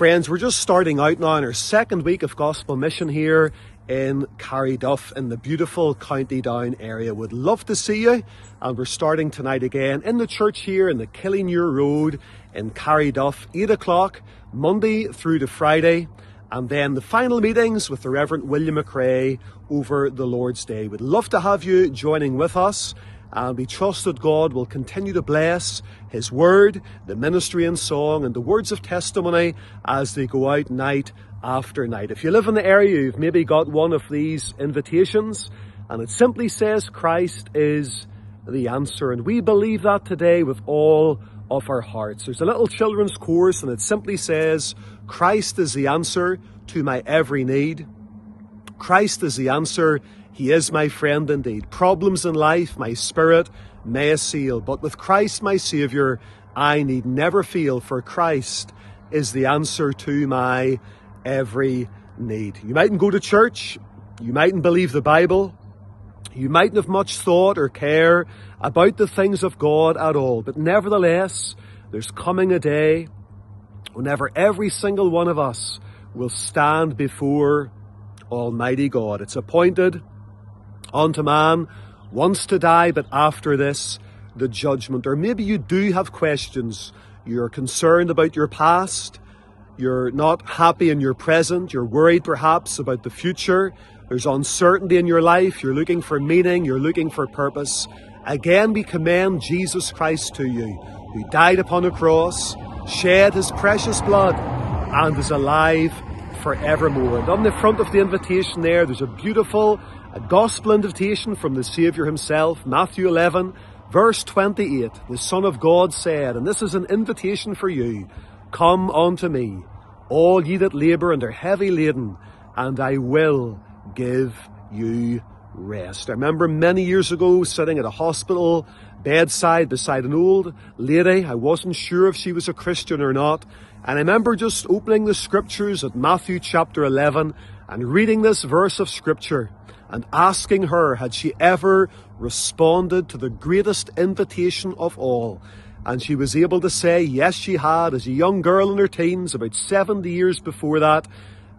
Friends, we're just starting out now in our second week of gospel mission here in Carryduff in the beautiful County Down area. Would love to see you. And we're starting tonight again in the church here in the Killynure Road in Carryduff, 8 o'clock, Monday through to Friday. And then the final meetings with the Reverend William McCrea over the Lord's Day. We'd love to have you joining with us and we trust that God will continue to bless His Word, the ministry and song, and the words of testimony as they go out night after night. If you live in the area, you've maybe got one of these invitations, and it simply says Christ is the answer. And we believe that today with all of our hearts. There's a little children's course, and it simply says, Christ is the answer to my every need. Christ is the answer. He is my friend indeed. Problems in life, my spirit may assail, but with Christ my Saviour, I need never feel, for Christ is the answer to my every need. You mightn't go to church, you mightn't believe the Bible, you mightn't have much thought or care about the things of God at all, but nevertheless, there's coming a day whenever every single one of us will stand before Almighty God. It's appointed unto man once to die, but after this, the judgment. Or maybe you do have questions. You're concerned about your past. You're not happy in your present. You're worried perhaps about the future. There's uncertainty in your life. You're looking for meaning. You're looking for purpose. Again, we commend Jesus Christ to you, who died upon a cross, shed his precious blood, and is alive forevermore. And on the front of the invitation there, there's a beautiful a gospel invitation from the Saviour himself, Matthew 11, verse 28. The Son of God said, and this is an invitation for you, Come unto me, all ye that labour and are heavy laden, and I will give you rest. I remember many years ago sitting at a hospital bedside beside an old lady. I wasn't sure if she was a Christian or not. And I remember just opening the scriptures at Matthew chapter 11 and reading this verse of scripture and asking her had she ever responded to the greatest invitation of all. And she was able to say, yes, she had, as a young girl in her teens, about 70 years before that.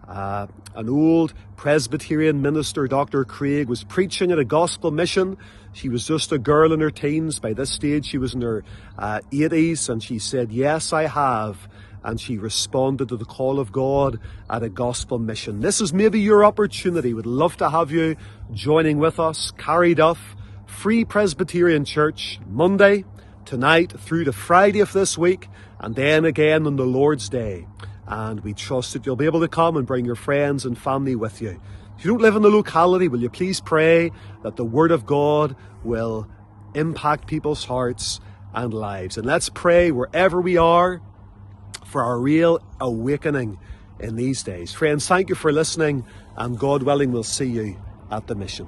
Uh, an old Presbyterian minister, Dr. Craig, was preaching at a gospel mission. She was just a girl in her teens. By this stage, she was in her uh, 80s, and she said, Yes, I have and she responded to the call of God at a gospel mission. This is maybe your opportunity. We'd love to have you joining with us. Carryduff, Free Presbyterian Church, Monday, tonight through to Friday of this week, and then again on the Lord's Day. And we trust that you'll be able to come and bring your friends and family with you. If you don't live in the locality, will you please pray that the Word of God will impact people's hearts and lives? And let's pray wherever we are for our real awakening in these days. Friends, thank you for listening, and God willing, we'll see you at the mission.